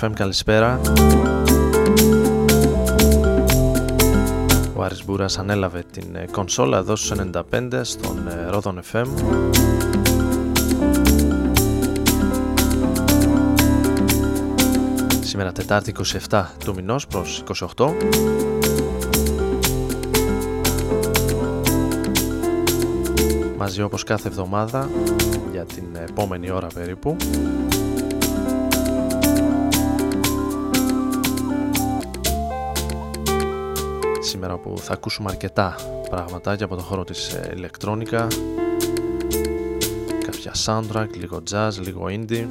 FM, καλησπέρα. Ο Άρης Μπούρας ανέλαβε την ε, κονσόλα εδώ στους 95 στον ε, Ρόδον FM. Σήμερα Τετάρτη 27 του μηνός προς 28. Μαζί όπως κάθε εβδομάδα για την επόμενη ώρα περίπου. Σήμερα που θα ακούσουμε αρκετά πραγματάκια από τον χώρο της ε, ηλεκτρόνικα. Κάποια soundtrack, λίγο jazz, λίγο indie.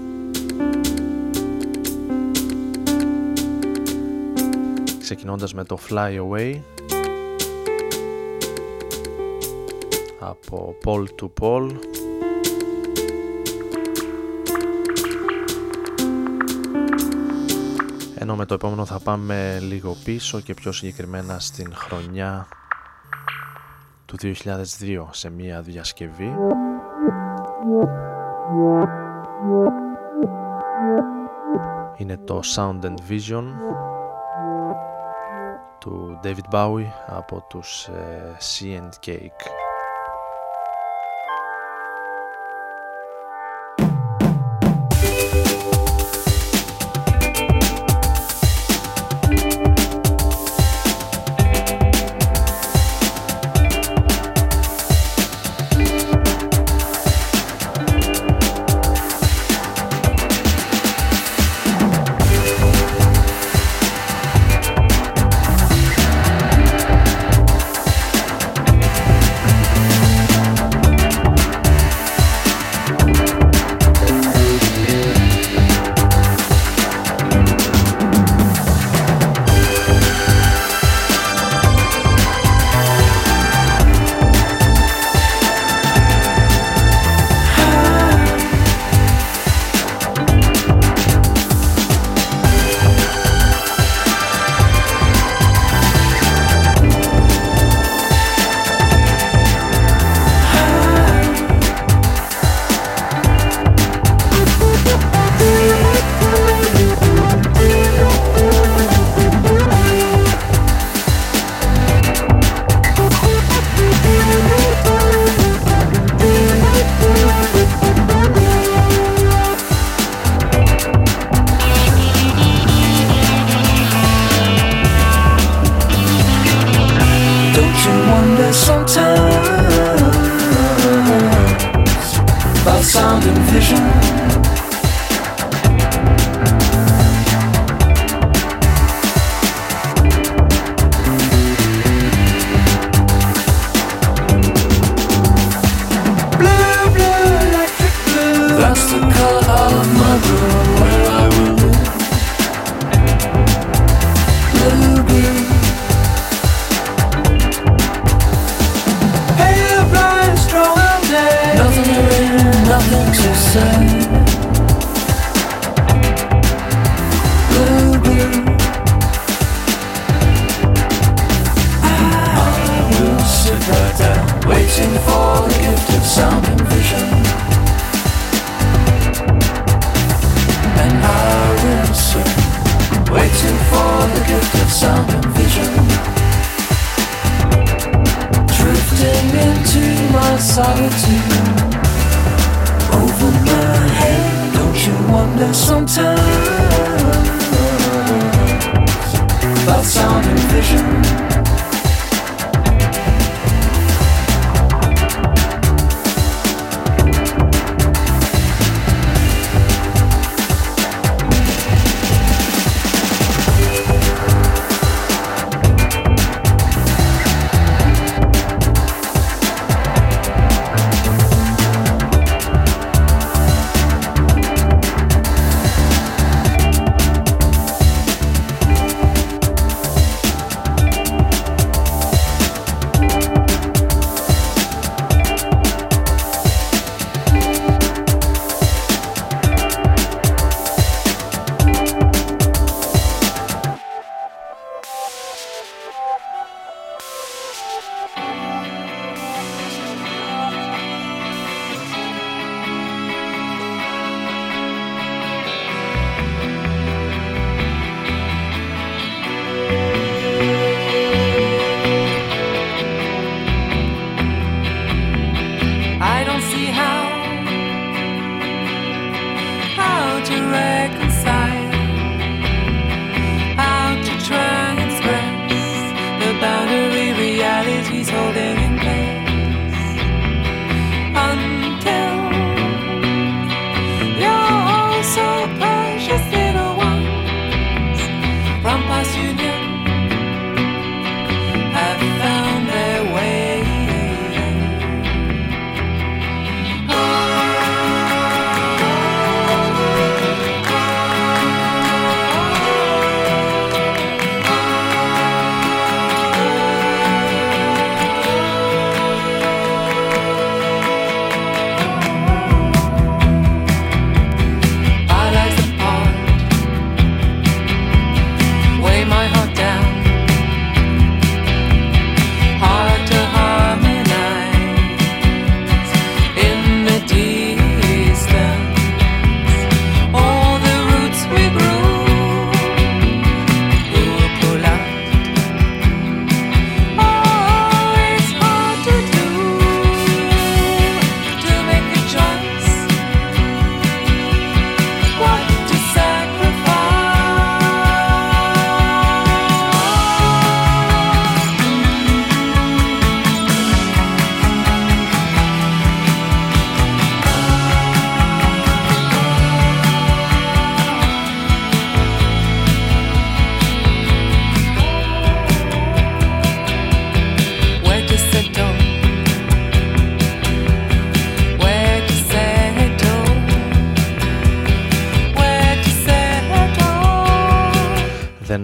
Ξεκινώντας με το Fly Away. Από Paul to Paul ενώ με το επόμενο θα πάμε λίγο πίσω και πιο συγκεκριμένα στην χρονιά του 2002 σε μία διασκευή. Είναι το Sound and Vision του David Bowie από τους ε, Sea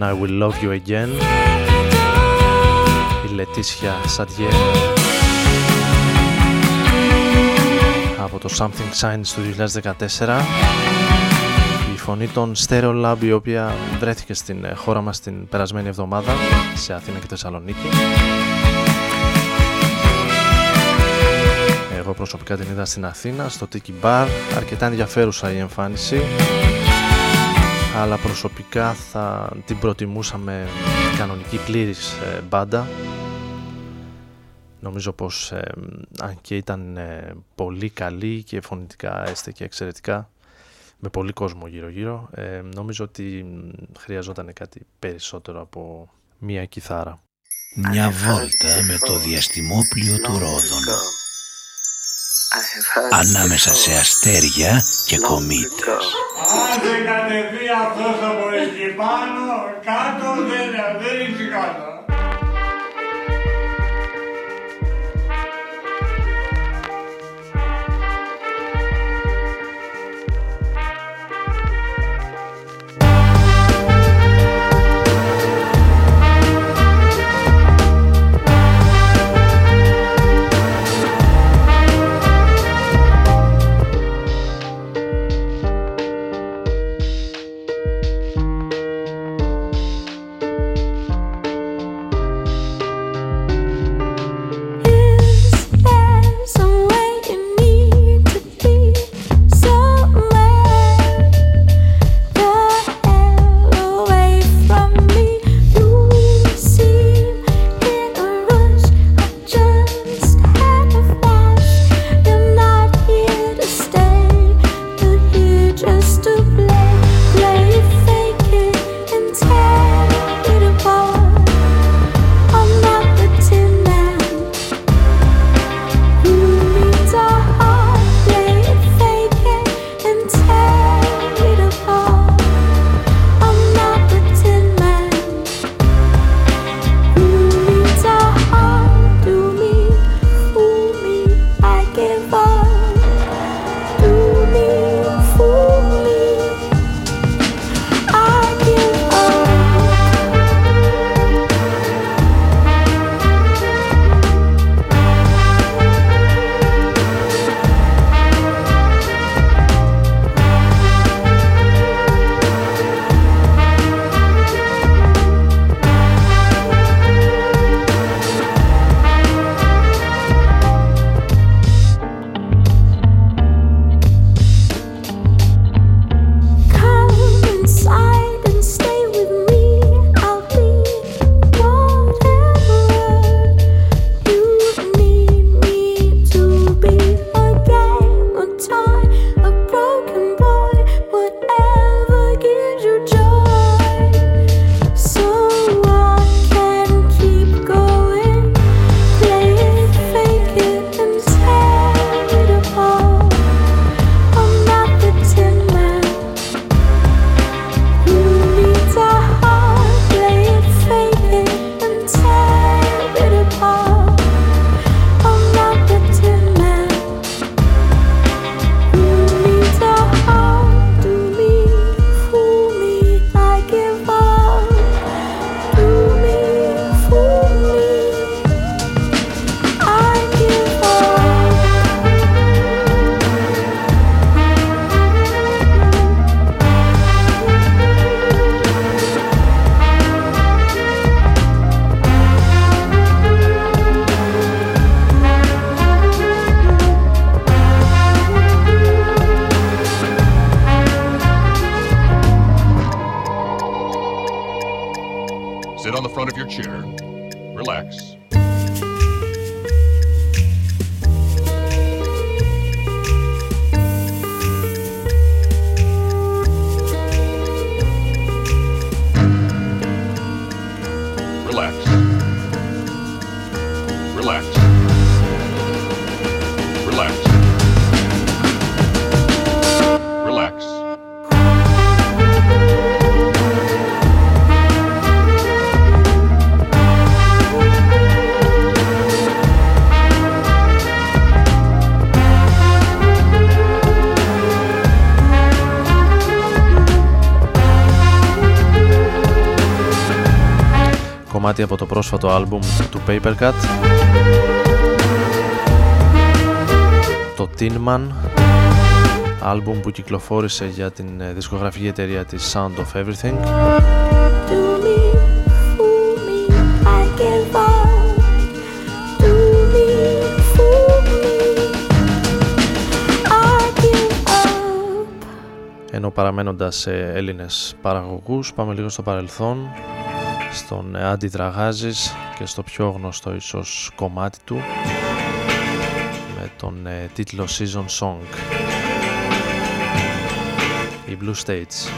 I Will Love You Again. Η Λετήσια Σαντιέ. Από το Something Signs του 2014 η φωνή των Stereo Lab η οποία βρέθηκε στην χώρα μας την περασμένη εβδομάδα σε Αθήνα και Θεσσαλονίκη. Εγώ προσωπικά την είδα στην Αθήνα στο Tiki Bar. Αρκετά ενδιαφέρουσα η εμφάνιση αλλά προσωπικά θα την προτιμούσα με κανονική πλήρης ε, μπάντα. Νομίζω πως ε, αν και ήταν ε, πολύ καλή και φωνητικά έστε και εξαιρετικά με πολύ κόσμο γύρω γύρω νομίζω ότι χρειαζόταν κάτι περισσότερο από μία κιθάρα. Μια βόλτα με το διαστημόπλιο του Ρόδων. Ανάμεσα σε αστέρια και κομήτες. Αν δεν κατεβεί αυτός από εκεί πάνω, κάτω δεν, δεν έχει κάτω. Κομμάτι από το πρόσφατο άλμπουμ του Papercut. Το Tin Man άλμπουμ που κυκλοφόρησε για την ε, δισκογραφική εταιρεία της Sound of Everything. Ενώ παραμένοντας σε Έλληνες παραγωγούς πάμε λίγο στο παρελθόν στον Άντι Τραγάζης και στο πιο γνωστό ίσως κομμάτι του με τον ε, τίτλο Season Song. Οι Blue States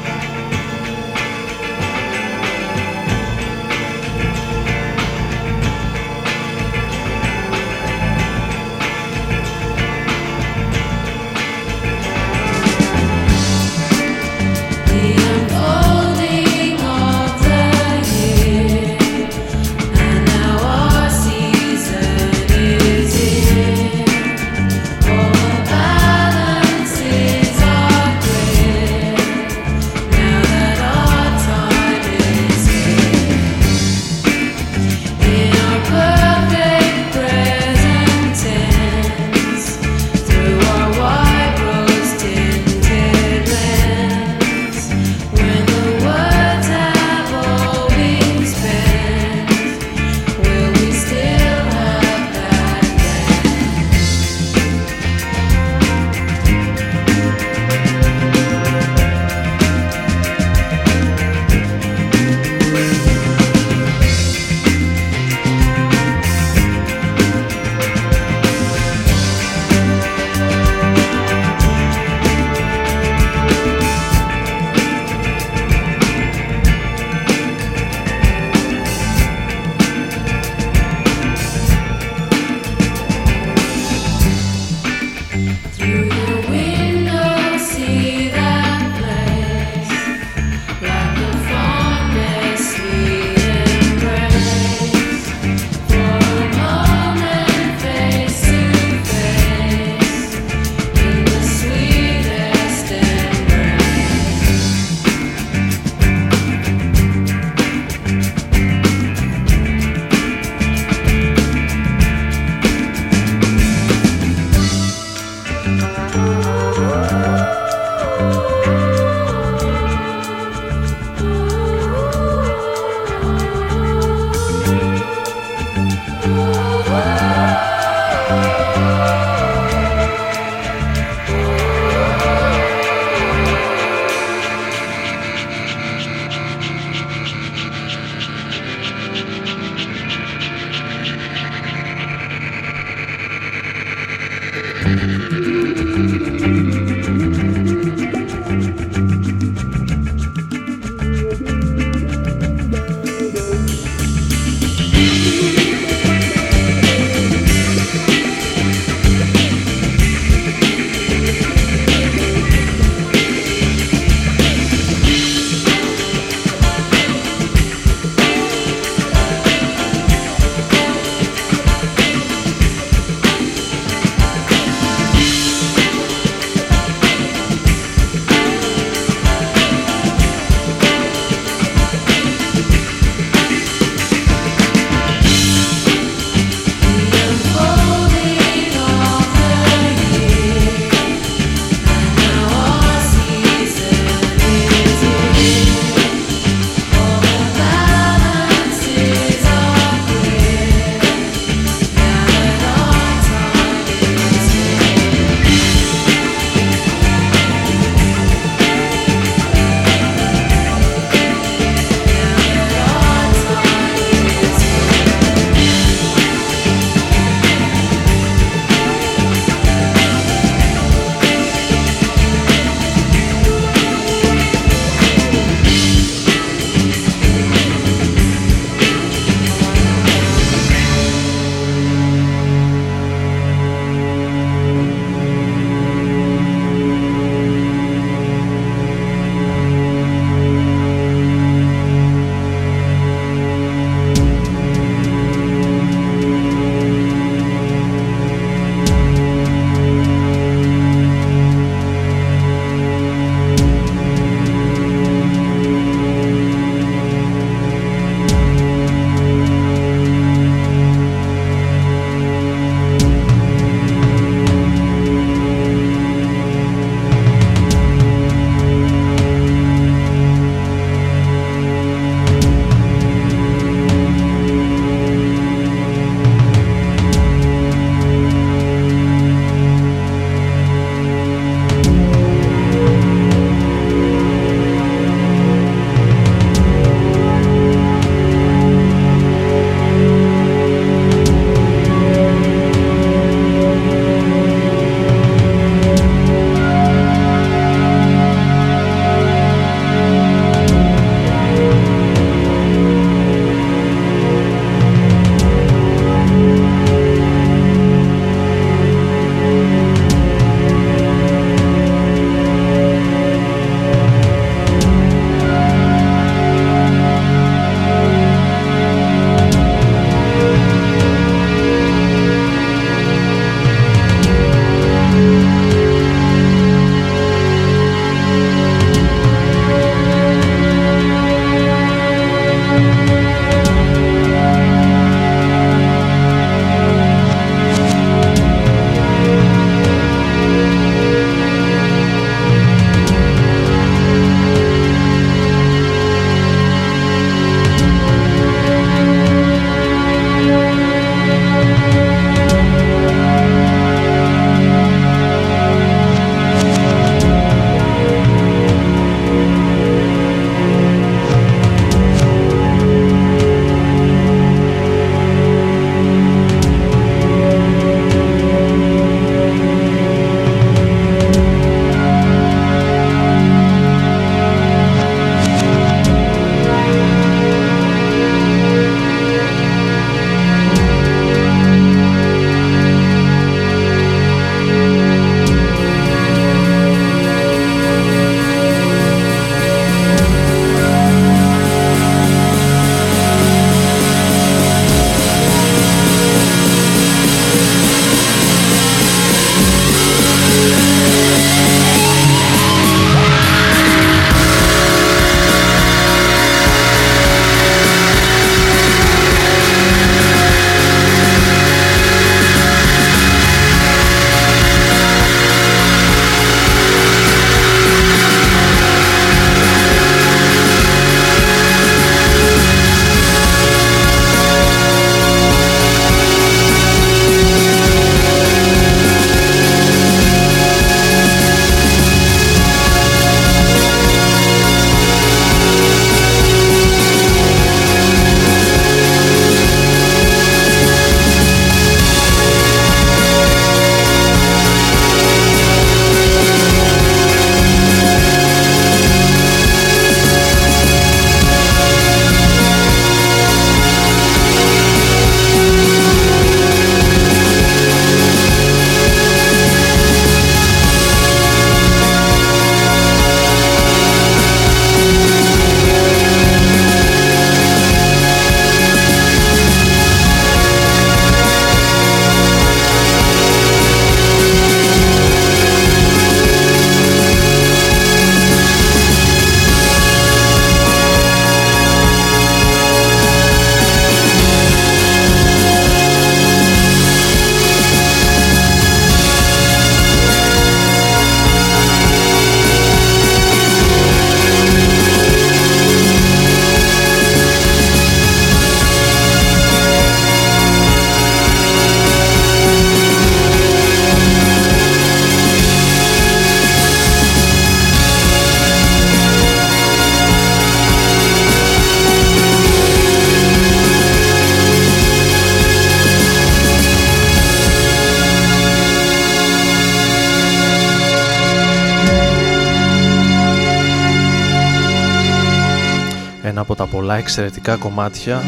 τα πολλά εξαιρετικά κομμάτια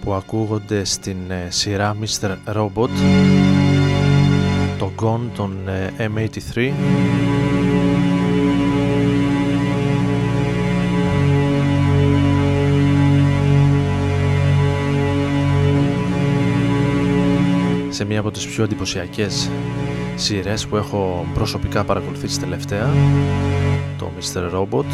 που ακούγονται στην ε, σειρά Mr. Robot το Gone των ε, M83 σε μία από τις πιο εντυπωσιακές σειρές που έχω προσωπικά παρακολουθήσει τελευταία το Mr. Robot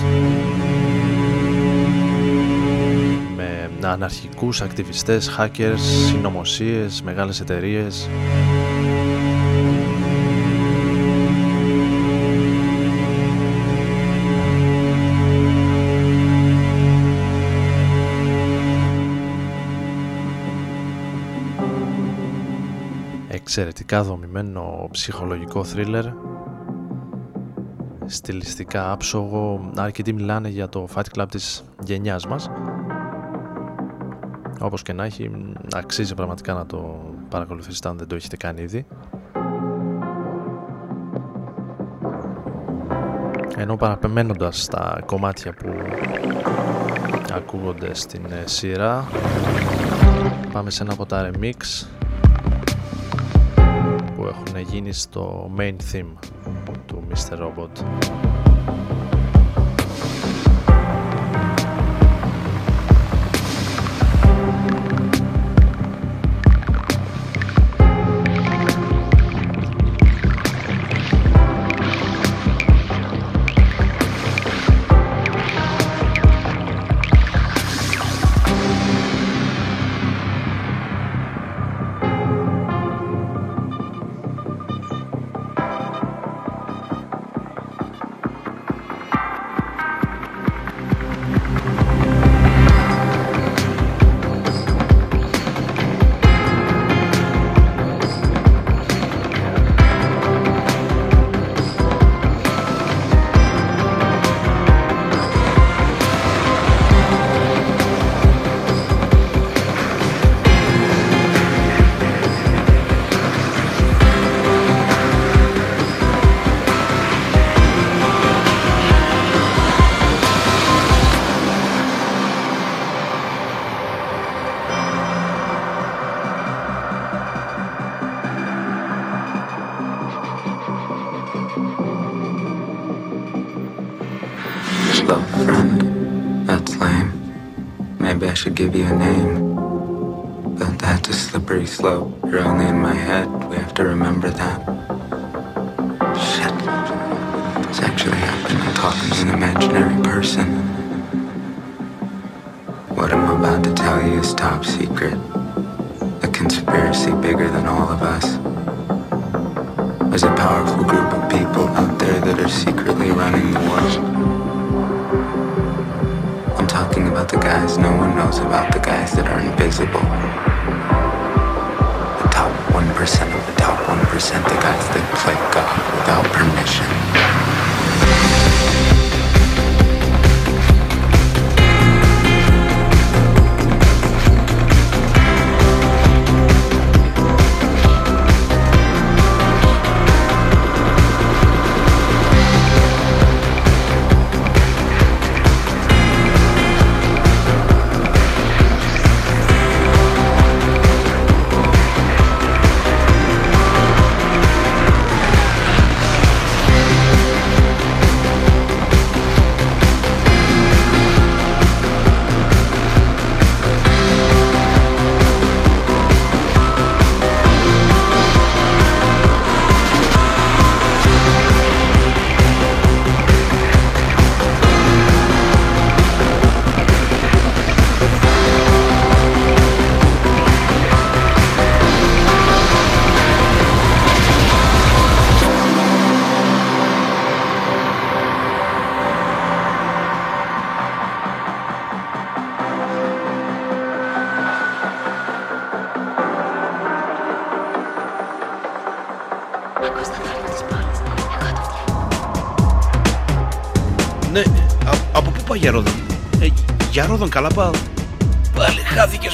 αναρχικούς ακτιβιστές, hackers, συνωμοσίες, μεγάλες εταιρείες. Εξαιρετικά δομημένο ψυχολογικό θρίλερ. Στιλιστικά άψογο. Αρκετοί μιλάνε για το Fight Club της γενιάς μας όπως και να έχει αξίζει πραγματικά να το παρακολουθήσετε αν δεν το έχετε κάνει ήδη ενώ παραπεμένοντας τα κομμάτια που ακούγονται στην σειρά πάμε σε ένα από τα remix που έχουν γίνει στο main theme του Mr. Robot. Give you καλά πάω. Πάλι χάθηκες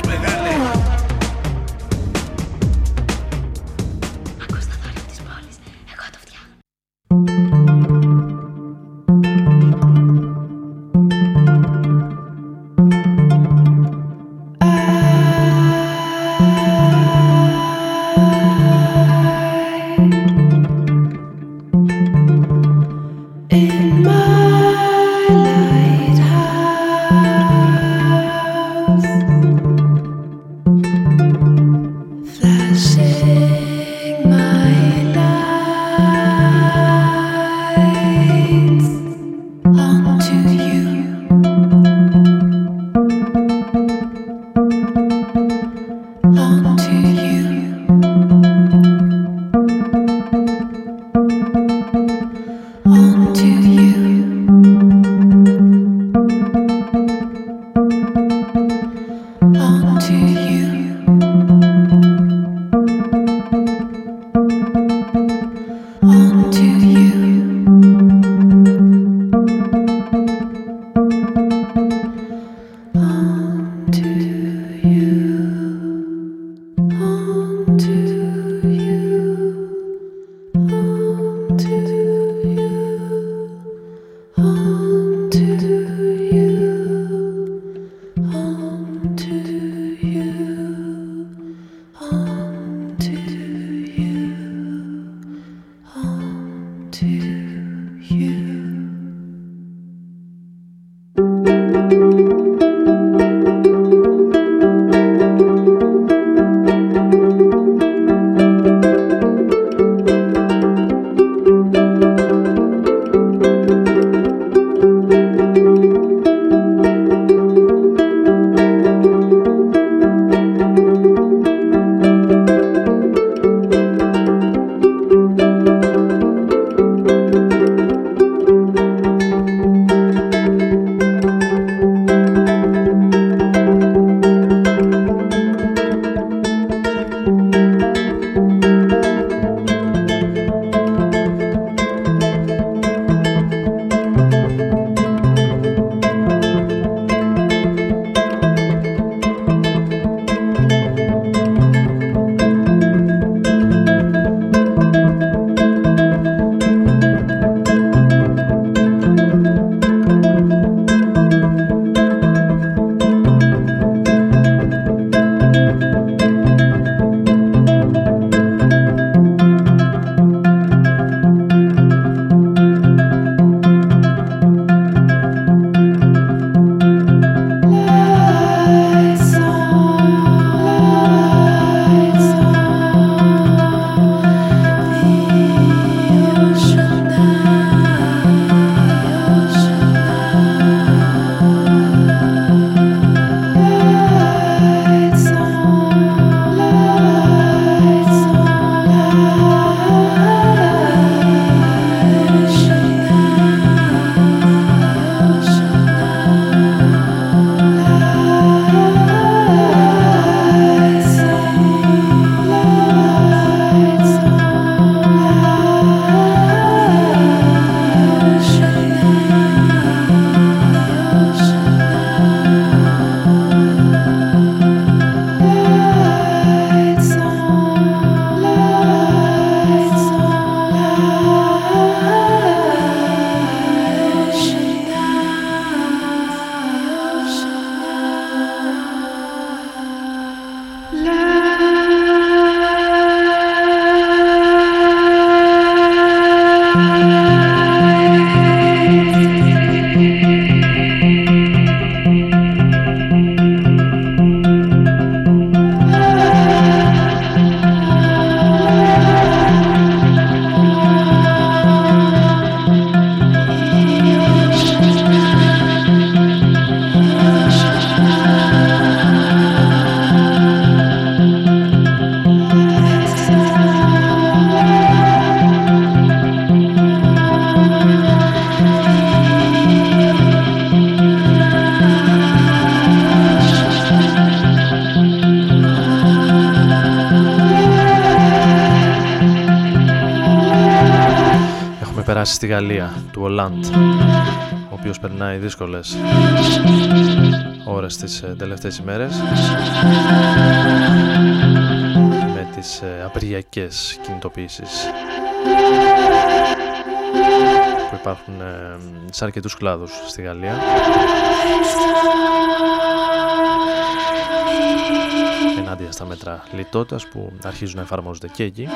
στη Γαλλία του Ολάντ ο οποίος περνάει δύσκολες ώρες τις ε, τελευταίες ημέρες με τις ε, απεργιακές κινητοποιήσεις που υπάρχουν ε, σε αρκετούς κλάδους στη Γαλλία. Ενάντια στα μέτρα λιτότητας που αρχίζουν να εφαρμόζονται και εκεί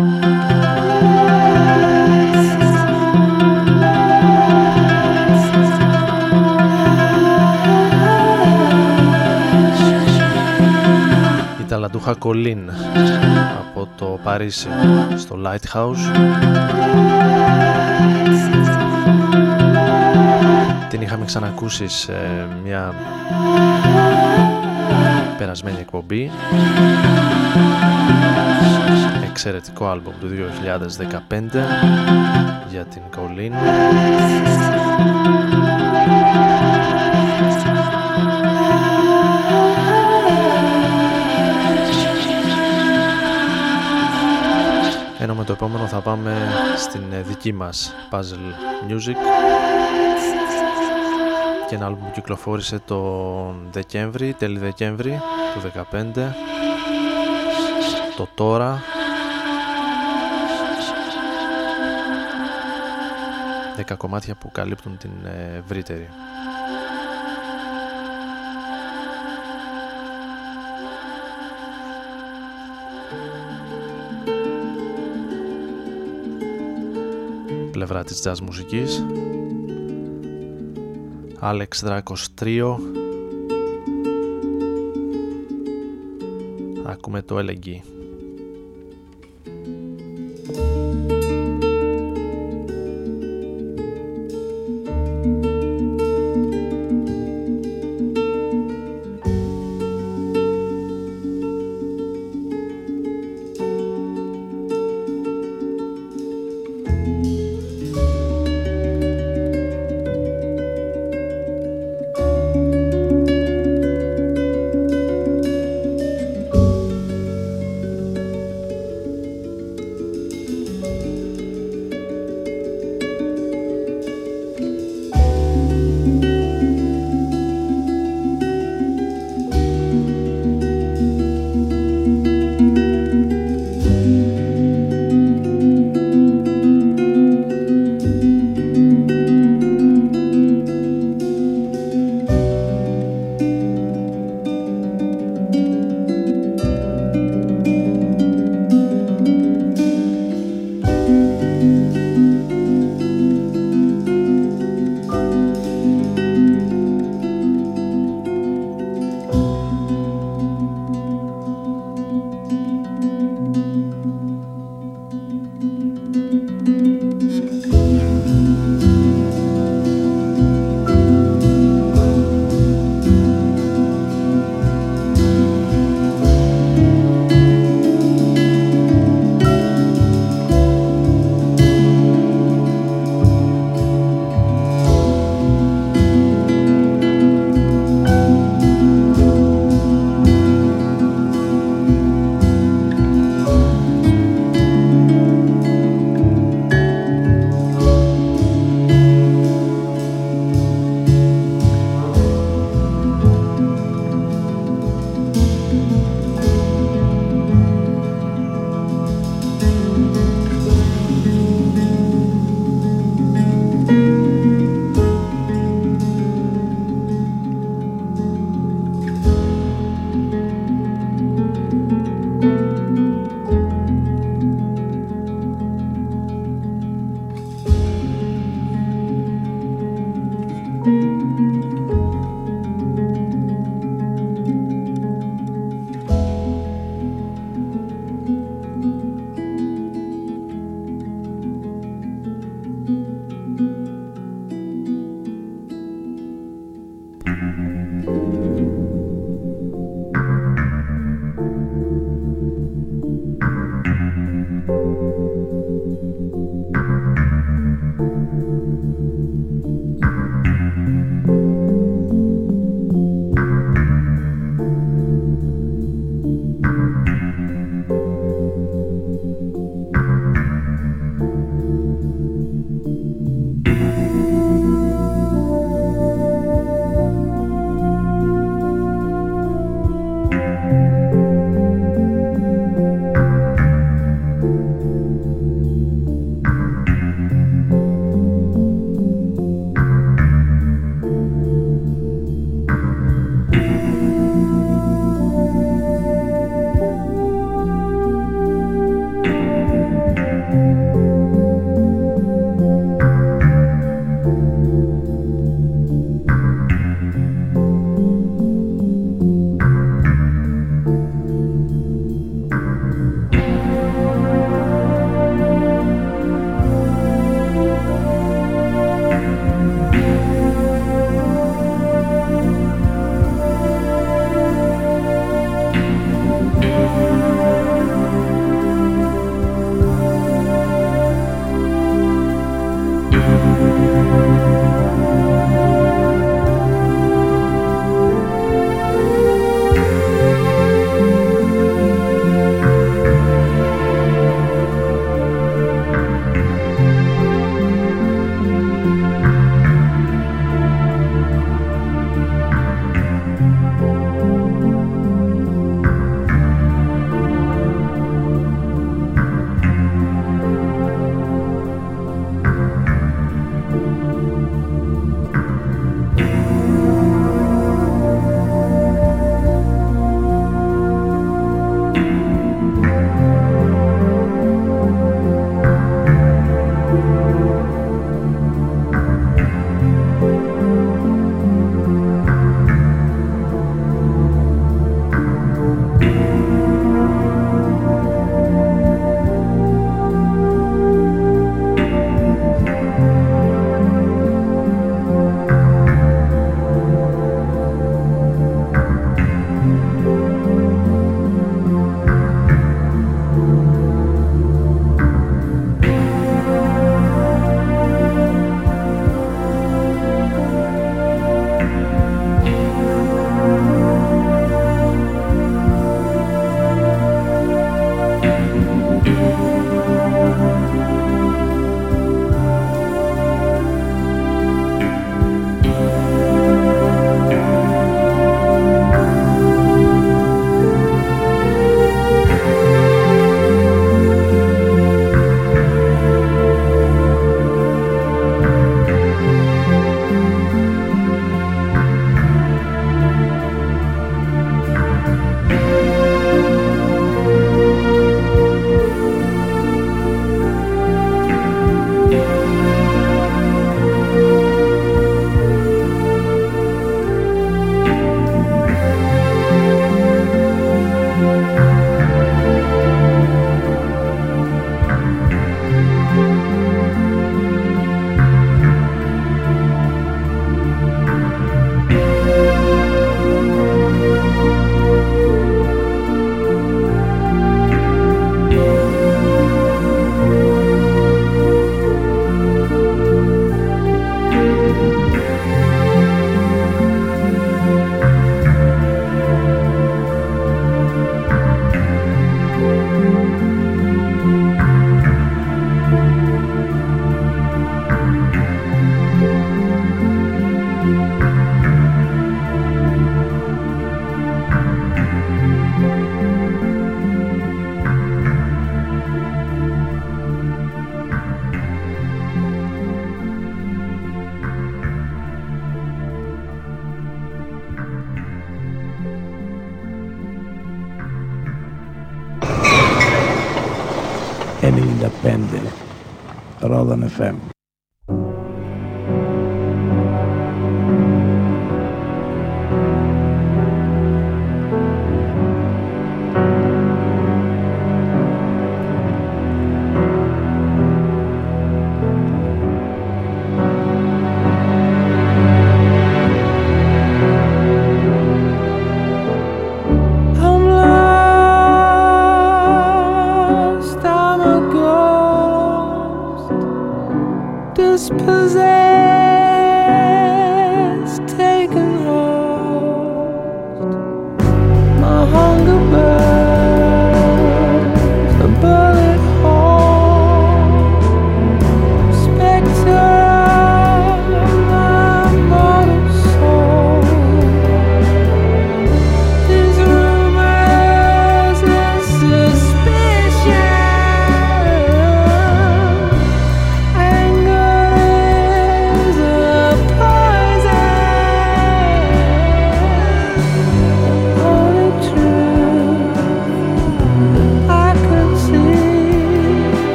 η ταλαντούχα Κολίν από το Παρίσι στο Lighthouse. Την είχαμε ξανακούσει σε μια περασμένη εκπομπή εξαιρετικό άλμπομ του 2015 για την Colleen. Ενώ με το επόμενο θα πάμε στην δική μας Puzzle Music. Και ένα άλμπομ που κυκλοφόρησε τον Δεκέμβρη, τέλη Δεκέμβρη του 2015 το τώρα 10 κομμάτια που καλύπτουν την ε, ευρύτερη. Πλευρά της jazz μουσικής. Άλεξ Δράκος Τρίο. Ακούμε το Ελεγγύη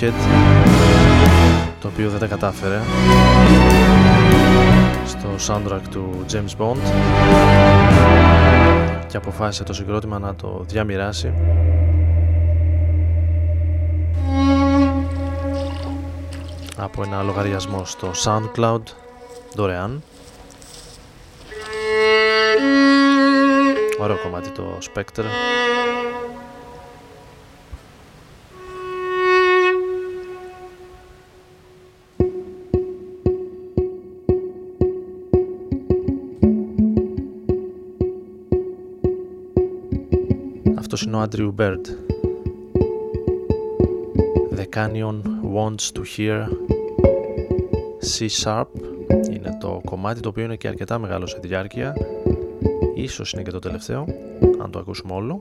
Radiohead το οποίο δεν τα κατάφερε στο soundtrack του James Bond και αποφάσισε το συγκρότημα να το διαμοιράσει. Από ένα λογαριασμό στο SoundCloud δωρεάν. Ωραίο κομμάτι το Spectre Αυτός είναι ο Andrew Bird The Canyon Wants to Hear C Sharp είναι το κομμάτι το οποίο είναι και αρκετά μεγάλο σε διάρκεια. Ίσως είναι και το τελευταίο αν το ακούσουμε όλο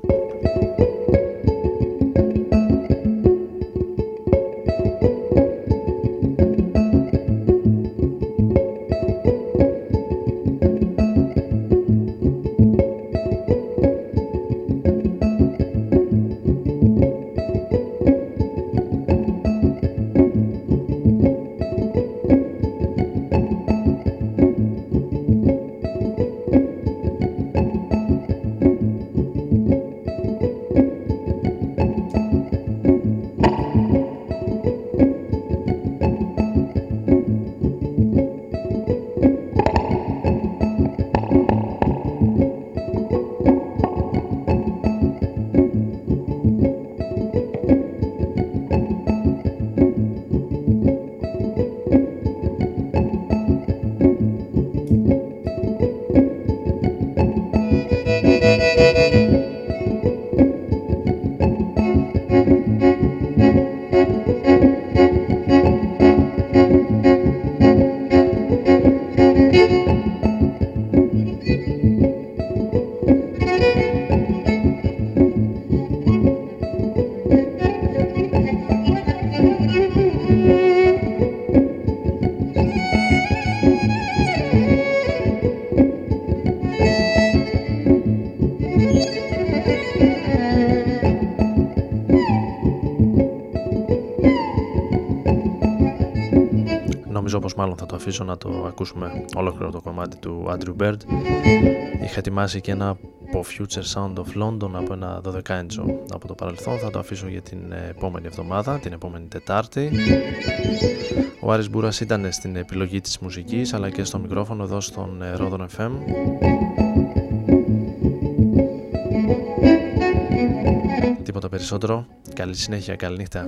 μάλλον θα το αφήσω να το ακούσουμε ολόκληρο το κομμάτι του Andrew Bird. Είχα ετοιμάσει και ένα από Future Sound of London από ένα 12 inch από το παρελθόν. Θα το αφήσω για την επόμενη εβδομάδα, την επόμενη Τετάρτη. Ο Άρης Μπούρας ήταν στην επιλογή της μουσικής αλλά και στο μικρόφωνο εδώ στον Rodon FM. Τίποτα περισσότερο. Καλή συνέχεια, καλή νύχτα.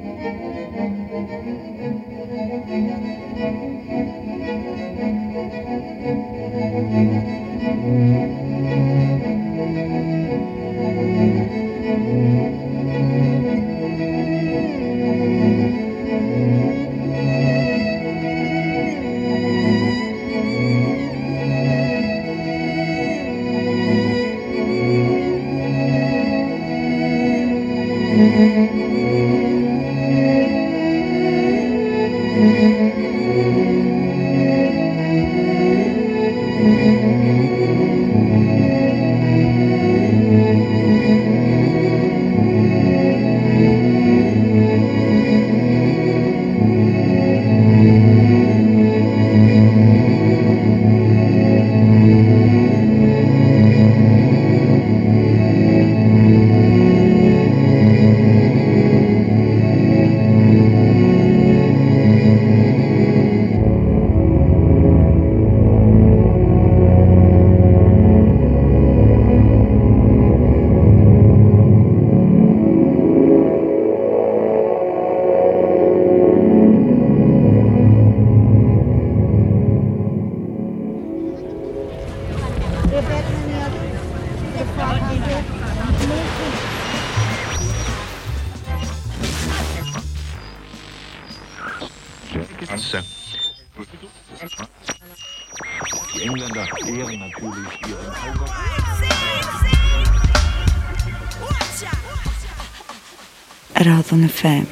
femme.